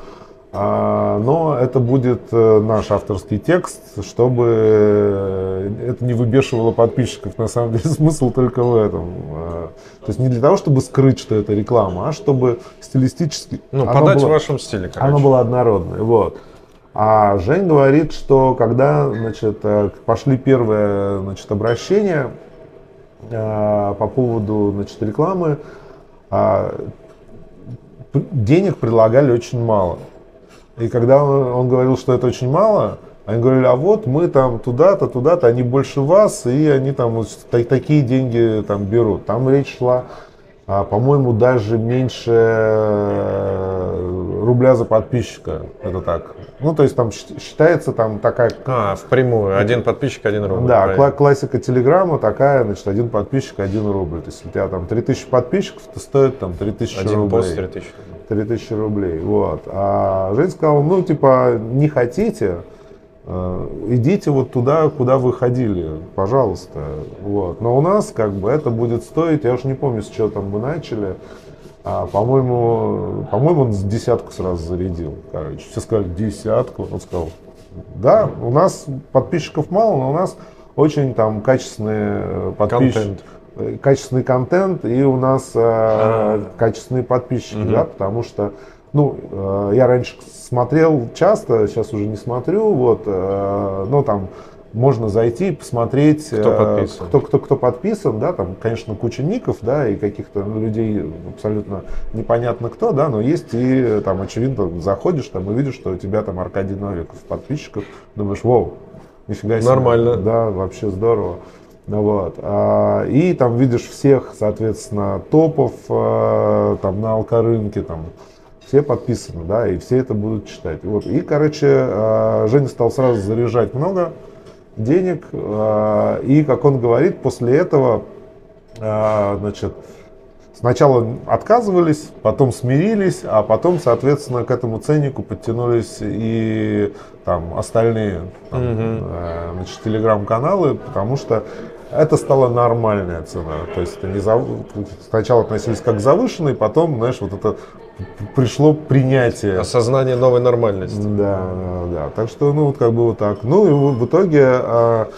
А, но это будет э, наш авторский текст, чтобы э, это не выбешивало подписчиков. На самом деле смысл только в этом. А, то есть не для того, чтобы скрыть, что это реклама, а чтобы стилистически... Ну, подать было, в вашем стиле, короче. Оно было однородное, вот. А Жень говорит, что когда значит, э, пошли первые значит, обращения по поводу значит, рекламы, денег предлагали очень мало. И когда он, он говорил, что это очень мало, они говорили, а вот мы там туда-то, туда-то, они больше вас, и они там вот так, такие деньги там берут. Там речь шла, а, по-моему, даже меньше э, рубля за подписчика. Это так. Ну, то есть там считается там такая... А, впрямую. Один подписчик, один рубль. Да, правильно. классика Телеграма такая, значит, один подписчик, один рубль. То есть у тебя там 3000 подписчиков, это стоит там 3000 один рублей. Один пост 3000 рублей. 3000 рублей. Вот. А Жень сказал, ну, типа, не хотите, э, идите вот туда, куда вы ходили, пожалуйста. Вот. Но у нас, как бы, это будет стоить, я уже не помню, с чего там мы начали, а, по-моему, по-моему, он с десятку сразу зарядил. Короче, все сказали, десятку. Он сказал, да, у нас подписчиков мало, но у нас очень там качественные подписчики. Контент качественный контент и у нас э, качественные подписчики, угу. да, потому что, ну, э, я раньше смотрел часто, сейчас уже не смотрю, вот, э, но там можно зайти посмотреть, кто э, подписан. Кто, кто, кто подписан, да, там, конечно, куча ников, да, и каких-то людей абсолютно непонятно кто, да, но есть и там, очевидно, заходишь там и видишь, что у тебя там Аркадий Новиков подписчиков, думаешь, вау, нифига себе. Нормально. Да, вообще здорово. Ну вот. А, и там видишь всех, соответственно, топов а, там на алкорынке, там все подписаны, да, и все это будут читать. Вот. И, короче, а, Женя стал сразу заряжать много денег, и, как он говорит, после этого, значит, сначала отказывались, потом смирились, а потом, соответственно, к этому ценнику подтянулись и там остальные там, угу. значит, телеграм-каналы, потому что это стала нормальная цена. То есть это не зав... сначала относились как к завышенной, потом, знаешь, вот это пришло принятие. Осознание новой нормальности. Да, да, да. Так что, ну, вот как бы вот так. Ну, и в итоге а,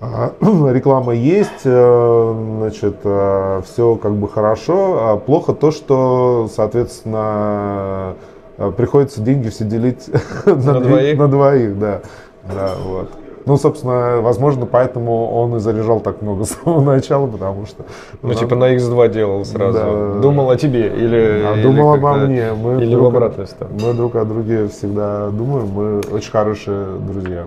а, реклама есть, а, значит, а, все как бы хорошо. А плохо то, что, соответственно, приходится деньги все делить на, на двоих. На двоих, да. Да, вот. Ну, собственно, возможно, поэтому он и заряжал так много с самого начала, потому что... Ну, нам... типа на X2 делал сразу. Да. Думал о тебе или... А, или думал обо мне. Мы или друг, в обратную сторону. Мы друг о друге всегда думаем, мы очень хорошие друзья.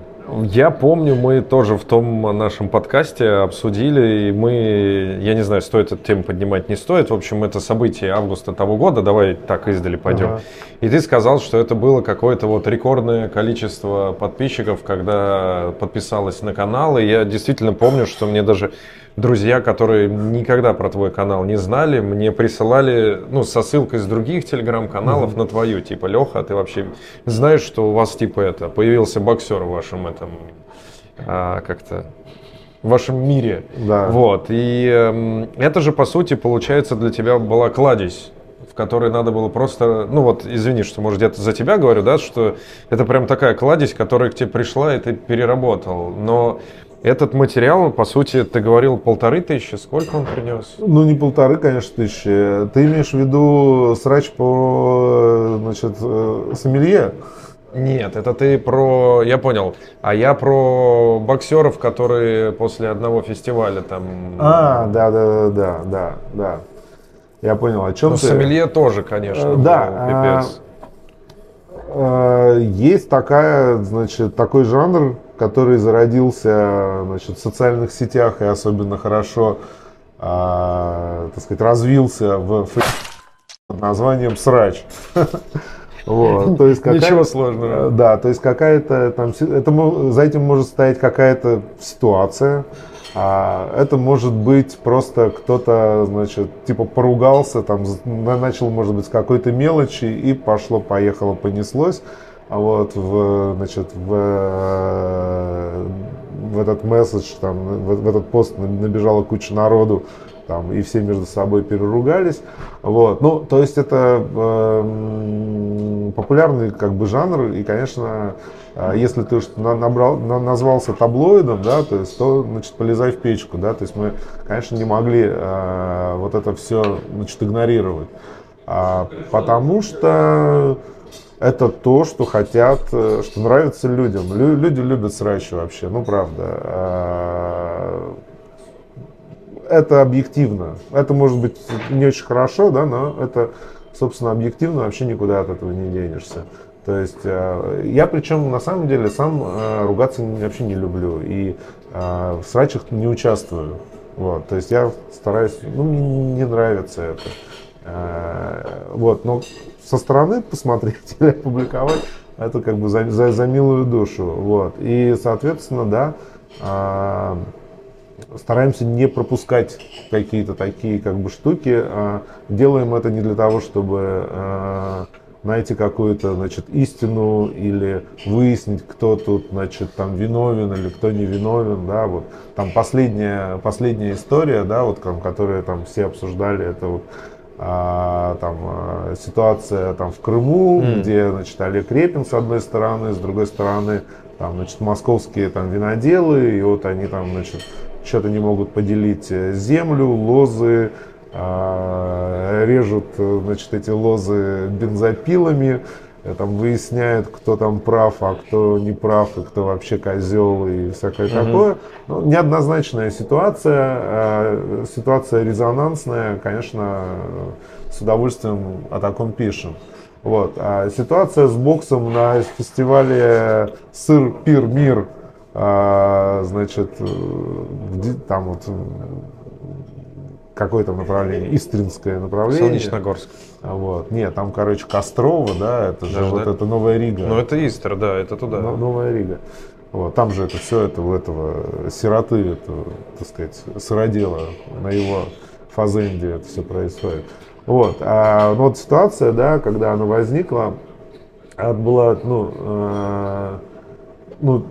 Я помню, мы тоже в том нашем подкасте обсудили, и мы, я не знаю, стоит эту тему поднимать, не стоит. В общем, это событие августа того года, давай так издали пойдем. Ага. И ты сказал, что это было какое-то вот рекордное количество подписчиков, когда подписалось на канал. И я действительно помню, что мне даже друзья, которые никогда про твой канал не знали, мне присылали, ну, со ссылкой с других телеграм-каналов mm-hmm. на твою, типа, Леха, ты вообще знаешь, что у вас, типа, это, появился боксер в вашем этом, а, как-то, в вашем мире. Да. Вот, и э, это же, по сути, получается, для тебя была кладезь в которой надо было просто, ну вот, извини, что, может, где-то за тебя говорю, да, что это прям такая кладезь, которая к тебе пришла, и ты переработал. Но этот материал, по сути, ты говорил полторы тысячи. Сколько он принес? Ну, не полторы, конечно, тысячи. Ты имеешь в виду срач по, значит, э, сомелье? Нет, это ты про... Я понял. А я про боксеров, которые после одного фестиваля там... А, да, да, да, да, да. Я понял, о чем ну, ты. сомелье тоже, конечно, да, пипец. А, а, есть такая, значит, такой жанр, который зародился значит, в социальных сетях и особенно хорошо а, так сказать, развился в под названием «Срач». Вот, то есть какая, Ничего сложного. Да, то есть какая-то там, это, за этим может стоять какая-то ситуация, а это может быть просто кто-то, значит, типа поругался, там, начал, может быть, с какой-то мелочи и пошло, поехало, понеслось. А вот в, значит, в, в этот месседж, там, в, в этот пост набежала куча народу, там, и все между собой переругались. Вот. Ну, то есть это э, популярный как бы жанр, и, конечно, э, если ты уж набрал, на, назвался таблоидом, да, то есть, то, значит, полезай в печку, да, то есть мы, конечно, не могли э, вот это все, значит, игнорировать, а, потому что это то, что хотят, э, что нравится людям. Люди любят срачи вообще, ну правда. А, это объективно. Это может быть не очень хорошо, да, но это, собственно, объективно вообще никуда от этого не денешься. То есть э, я причем на самом деле сам э, ругаться вообще не люблю и в срачах не участвую. Вот, то есть я стараюсь, ну мне не нравится это. Вот, но со стороны посмотреть или опубликовать, это как бы за, за, за милую душу. Вот. И, соответственно, да, э, стараемся не пропускать какие-то такие как бы штуки. Э, делаем это не для того, чтобы э, найти какую-то, значит, истину или выяснить, кто тут, значит, там виновен или кто не виновен, да, вот. Там последняя, последняя история, да, вот, там, которую там все обсуждали, это вот а, там, а, ситуация там, в Крыму, mm. где значит, Олег Репин с одной стороны, с другой стороны там, значит, московские там, виноделы, и вот они там значит, что-то не могут поделить э, землю, лозы, а, режут значит, эти лозы бензопилами, Э, там выясняют, кто там прав, а кто не прав, и кто вообще козел и всякое угу. такое. Ну, неоднозначная ситуация, э, ситуация резонансная, конечно, с удовольствием о таком пишем. Вот. А ситуация с боксом на фестивале Сыр, Пир, Мир, а, значит, э, там вот какое там направление? Истринское направление. Солнечногорск. Вот. Нет, там, короче, Кострова, да, это же да, вот да? это Новая Рига. Ну, это Истр, да, это туда. Но, Новая Рига. Вот, там же это все это у этого сироты, это, так сказать, сыродела на его фазенде это все происходит. Вот. А, ну, вот ситуация, да, когда она возникла, это была, ну, э, ну,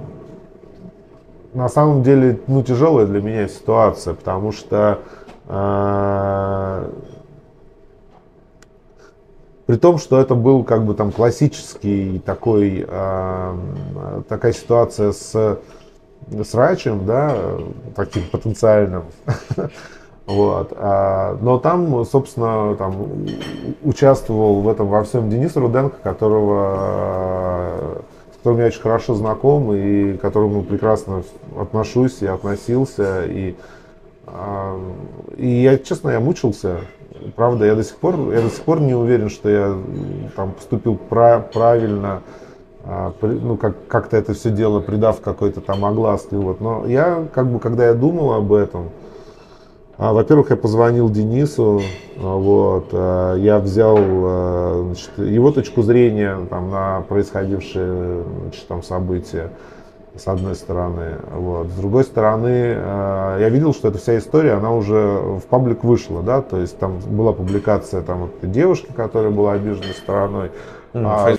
на самом деле, ну, тяжелая для меня ситуация, потому что при том, что это был как бы там классический такой, э, такая ситуация с, с Рачем, да, таким потенциальным. Вот. А, но там, собственно, там участвовал в этом во всем Денис Руденко, которого, с которым я очень хорошо знаком и к которому прекрасно отношусь и относился. И, а, и я, честно, я мучился. Правда, я до сих пор, я до сих пор не уверен, что я там поступил правильно, а, ну, как, как-то это все дело придав какой-то там огласке. Вот. Но я, как бы, когда я думал об этом, а, во-первых, я позвонил Денису, а, вот, а, я взял значит, его точку зрения там, на происходившие значит, там, события, с одной стороны. Вот. С другой стороны, я видел, что эта вся история, она уже в паблик вышла, да, то есть там была публикация там, вот, девушки, которая была обиженной стороной. Mm, а,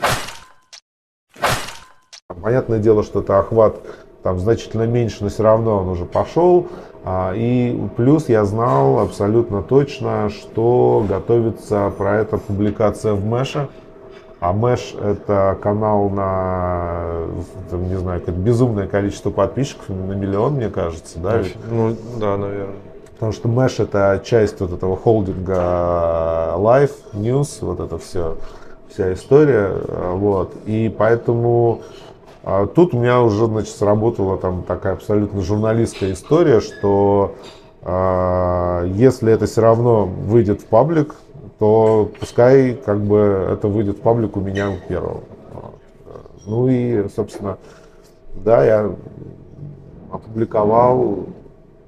понятное дело, что это охват там значительно меньше, но все равно он уже пошел. А, и плюс я знал абсолютно точно, что готовится про это публикация в Мэше. А Мэш это канал на, не знаю, какое-то безумное количество подписчиков, на миллион, мне кажется, да? Ну, да, наверное. Потому что Мэш это часть вот этого холдинга Life News, вот это все, вся история, вот. И поэтому а тут у меня уже, значит, сработала там такая абсолютно журналистская история, что э, если это все равно выйдет в паблик, то пускай как бы это выйдет в паблик меня первого. Ну и, собственно, да, я опубликовал,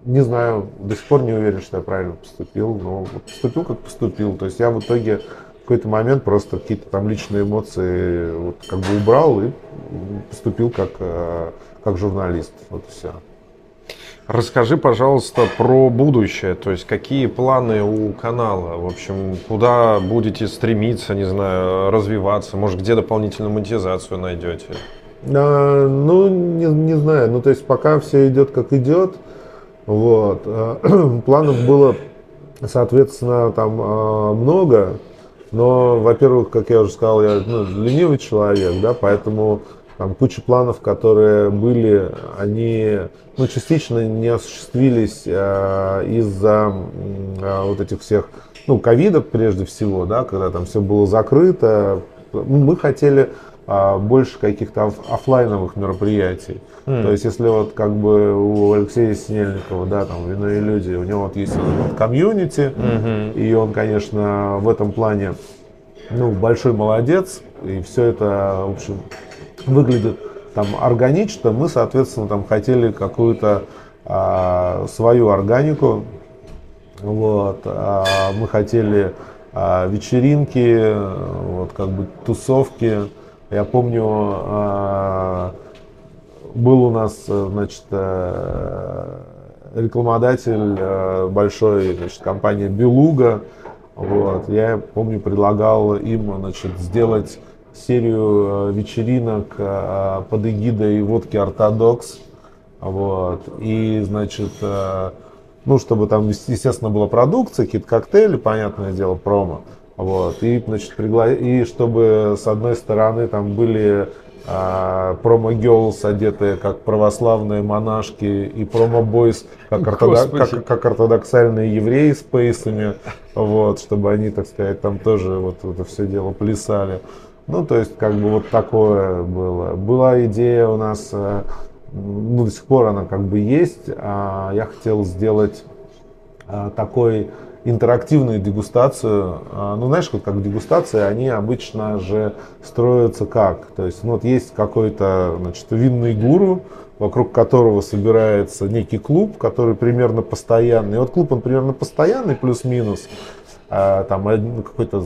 не знаю, до сих пор не уверен, что я правильно поступил, но поступил как поступил. То есть я в итоге какой-то момент просто какие-то там личные эмоции вот как бы убрал и поступил как, э, как журналист. Вот и все. Расскажи, пожалуйста, про будущее, то есть какие планы у канала, в общем, куда будете стремиться, не знаю, развиваться, может, где дополнительную монетизацию найдете? А, ну, не, не знаю, ну, то есть пока все идет как идет, вот, планов было, соответственно, там а, много, но, во-первых, как я уже сказал, я ну, ленивый человек, да, поэтому там куча планов, которые были, они ну, частично не осуществились э, из-за э, вот этих всех, ну, ковида прежде всего, да, когда там все было закрыто. Мы хотели а, больше каких-то офлайновых мероприятий. Mm. То есть, если вот как бы у Алексея Синельникова, да, там «Вино и люди», у него вот есть вот комьюнити, mm-hmm. и он, конечно, в этом плане, ну, большой молодец, и все это, в общем, выглядит там органично. Мы, соответственно, там хотели какую-то а, свою органику, вот, а, мы хотели а, вечеринки, вот, как бы тусовки, я помню, а, был у нас, значит, э, рекламодатель э, большой, значит, компания Белуга. Вот. Я помню, предлагал им, значит, сделать серию э, вечеринок под эгидой водки «Ортодокс». Вот. И, значит, ну, чтобы там, естественно, была продукция, какие-то коктейли, понятное дело, промо. Вот. И, значит, пригла... и чтобы с одной стороны там были а, промо-гелс, одетые как православные монашки, и промо-бойс, как, ортодок... как, как ортодоксальные евреи с пейсами, вот, чтобы они, так сказать, там тоже вот это все дело плясали. Ну, то есть, как бы вот такое было. Была идея у нас, э, ну, до сих пор она как бы есть. А я хотел сделать а, такой интерактивную дегустацию. А, ну, знаешь, вот как дегустация, они обычно же строятся как? То есть, ну, вот есть какой-то, значит, винный гуру, вокруг которого собирается некий клуб, который примерно постоянный. И вот клуб, он примерно постоянный, плюс-минус. А, там какой-то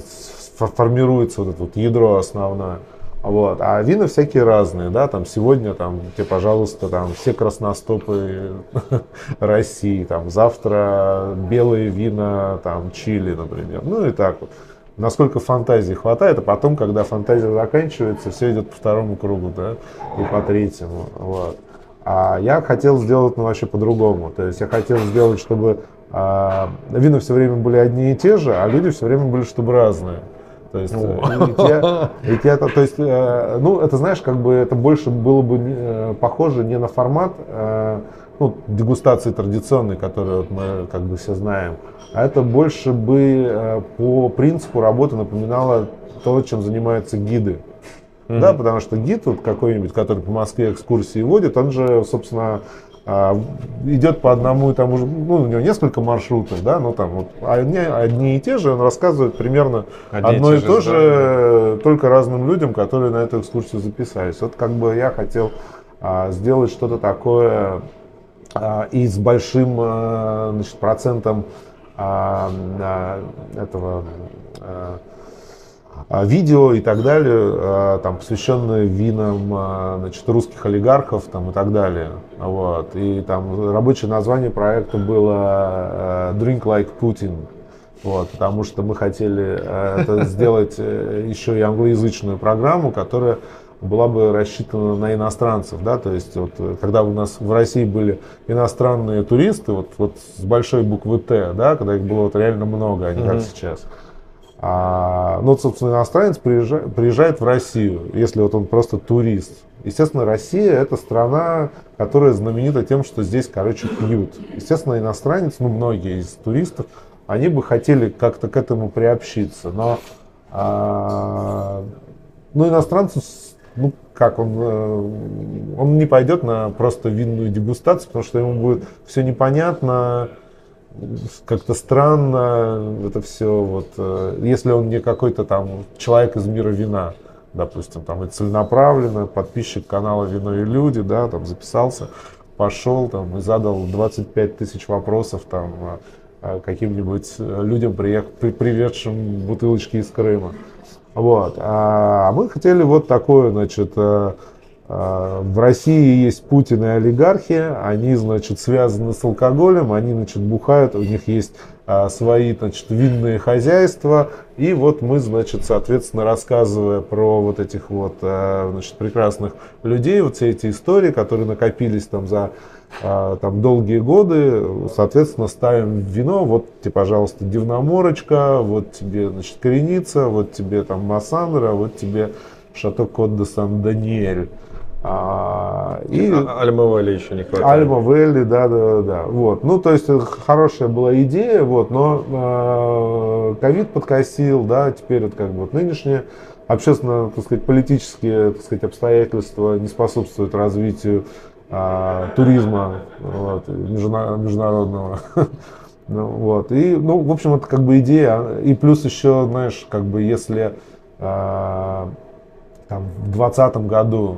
формируется вот это вот ядро основное. Вот. А вина всякие разные, да, там сегодня там, тебе, пожалуйста, там все красностопы России, там завтра белые вина, там Чили, например, ну и так вот. Насколько фантазии хватает, а потом, когда фантазия заканчивается, все идет по второму кругу, да, и по третьему, вот. А я хотел сделать, ну, вообще по-другому. То есть я хотел сделать, чтобы а, вина все время были одни и те же, а люди все время были, чтобы разные. То есть, э, и те, и те, то есть, э, ну, это знаешь, как бы это больше было бы э, похоже не на формат ну, дегустации традиционной, которую вот мы как бы все знаем, а это больше бы по принципу работы напоминало то, чем занимаются гиды. Mm-hmm. Да, потому что гид вот какой-нибудь, который по Москве экскурсии водит, он же, собственно, а, идет по одному и тому же, ну, у него несколько маршрутов, да, но там вот одни, одни и те же, он рассказывает примерно одни одно и, и то же, да. только разным людям, которые на эту экскурсию записались. Вот как бы я хотел а, сделать что-то такое а, и с большим а, значит, процентом а, а, этого а, видео и так далее, а, там, посвященные винам а, значит, русских олигархов там, и так далее. Вот. И там рабочее название проекта было Drink Like Putin. Вот, потому что мы хотели это сделать э, еще и англоязычную программу, которая была бы рассчитана на иностранцев, да, то есть вот когда у нас в России были иностранные туристы, вот, вот с большой буквы Т, да, когда их было вот реально много, а не mm-hmm. как сейчас, а, ну, собственно, иностранец приезжает, приезжает в Россию, если вот он просто турист. Естественно, Россия это страна, которая знаменита тем, что здесь, короче, пьют. Естественно, иностранец, ну, многие из туристов, они бы хотели как-то к этому приобщиться, но а, ну, иностранцу, ну, как он, э, он не пойдет на просто винную дегустацию, потому что ему будет все непонятно, как-то странно это все. Вот, э, если он не какой-то там человек из мира вина, допустим, там и целенаправленно, подписчик канала «Вино и люди», да, там записался, пошел там и задал 25 тысяч вопросов там э, каким-нибудь э, людям, приех... приведшим бутылочки из Крыма. Вот. А мы хотели вот такое, значит, а, в России есть Путин и олигархи, они, значит, связаны с алкоголем, они, значит, бухают, у них есть а, свои, значит, винные хозяйства, и вот мы, значит, соответственно, рассказывая про вот этих вот, а, значит, прекрасных людей, вот все эти истории, которые накопились там за там долгие годы, соответственно, ставим вино, вот тебе, пожалуйста, дивноморочка, вот тебе, значит, кореница, вот тебе там Массандра, вот тебе Шато Кот де Сан-Даниэль. А, и Альма-Вэлли еще не хватает. Альма-Вэлли, да, да, да. Вот. Ну, то есть, хорошая была идея, вот, но ковид подкосил, да, теперь вот как бы вот нынешнее общественно, так сказать, политические, так сказать, обстоятельства не способствуют развитию а, туризма вот, международного. ну, вот. И, ну, в общем, это как бы идея. И плюс еще, знаешь, как бы если а, там, в 2020 году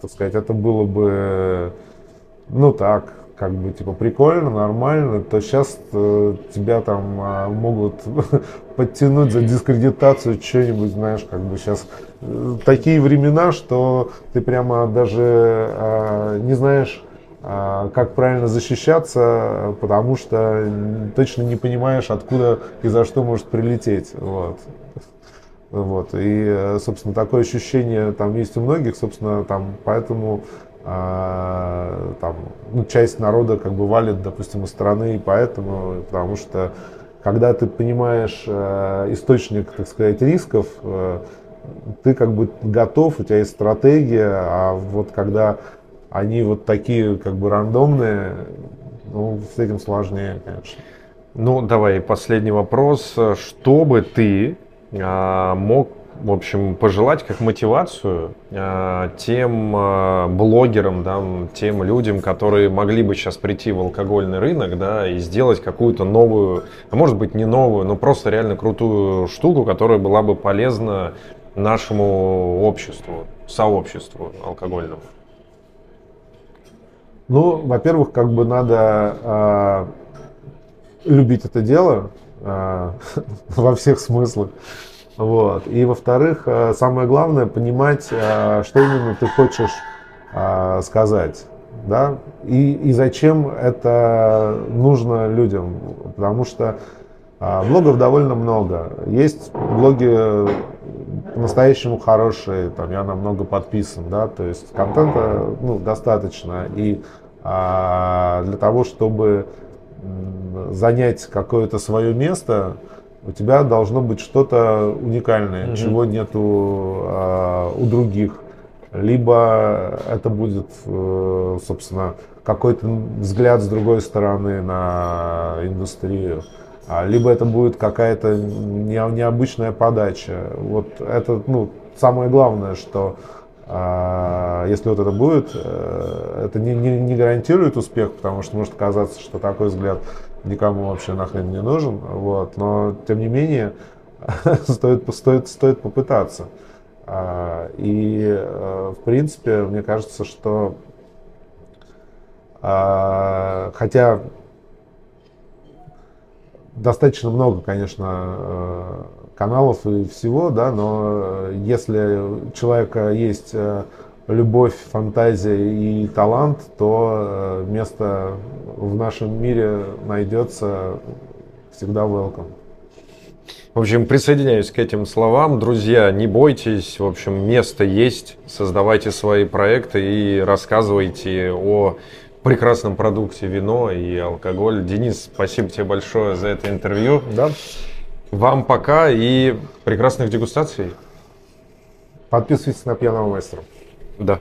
так сказать, это было бы, ну так, как бы типа прикольно, нормально, то сейчас э, тебя там э, могут подтянуть за дискредитацию что-нибудь, знаешь, как бы сейчас э, такие времена, что ты прямо даже э, не знаешь, э, как правильно защищаться, потому что точно не понимаешь, откуда и за что может прилететь. Вот. Вот. И, э, собственно, такое ощущение там есть у многих, собственно, там, поэтому э, там, ну, часть народа как бы валит, допустим, из страны, и поэтому, потому что когда ты понимаешь э, источник, так сказать, рисков, э, ты как бы готов, у тебя есть стратегия, а вот когда они вот такие как бы рандомные, ну, с этим сложнее, конечно. Ну, давай, последний вопрос. Что бы ты а, мог в общем, пожелать как мотивацию э, тем э, блогерам, да, тем людям, которые могли бы сейчас прийти в алкогольный рынок, да, и сделать какую-то новую, а может быть не новую, но просто реально крутую штуку, которая была бы полезна нашему обществу, сообществу алкогольному. Ну, во-первых, как бы надо э, любить это дело во всех смыслах. Вот. И во-вторых, э, самое главное понимать, э, что именно ты хочешь сказать. Да? И, и зачем это нужно людям. Потому что блогов довольно много. Есть блоги по-настоящему хорошие, там я намного подписан, да, то есть контента ну, достаточно. И а, для того, чтобы занять какое-то свое место, у тебя должно быть что-то уникальное, mm-hmm. чего нету а, у других. Либо это будет, э, собственно, какой-то взгляд с другой стороны на индустрию, а, либо это будет какая-то необычная подача. Вот это ну, самое главное, что если вот это будет, э, это не, не, не гарантирует успех, потому что может казаться, что такой взгляд никому вообще нахрен не нужен. Вот. Но тем не менее, стоит, стоит, стоит попытаться. А, и э, в принципе, мне кажется, что а, хотя достаточно много, конечно, э, каналов и всего, да, но если у человека есть э, любовь, фантазия и талант, то э, место в нашем мире найдется всегда welcome. В общем, присоединяюсь к этим словам. Друзья, не бойтесь, в общем, место есть. Создавайте свои проекты и рассказывайте о прекрасном продукте вино и алкоголь. Денис, спасибо тебе большое за это интервью. Да. Вам пока и прекрасных дегустаций. Подписывайтесь на пьяного мастера. Да.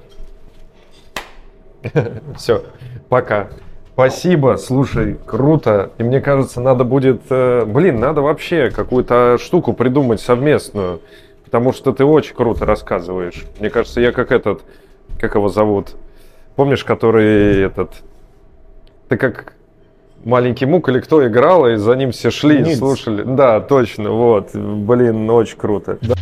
Все, пока. Спасибо, слушай, круто. И мне кажется, надо будет, э, блин, надо вообще какую-то штуку придумать совместную, потому что ты очень круто рассказываешь. Мне кажется, я как этот, как его зовут, помнишь, который этот, ты как маленький мук или кто играл, и за ним все шли, Ниц. слушали. Да, точно, вот. Блин, очень круто. Да.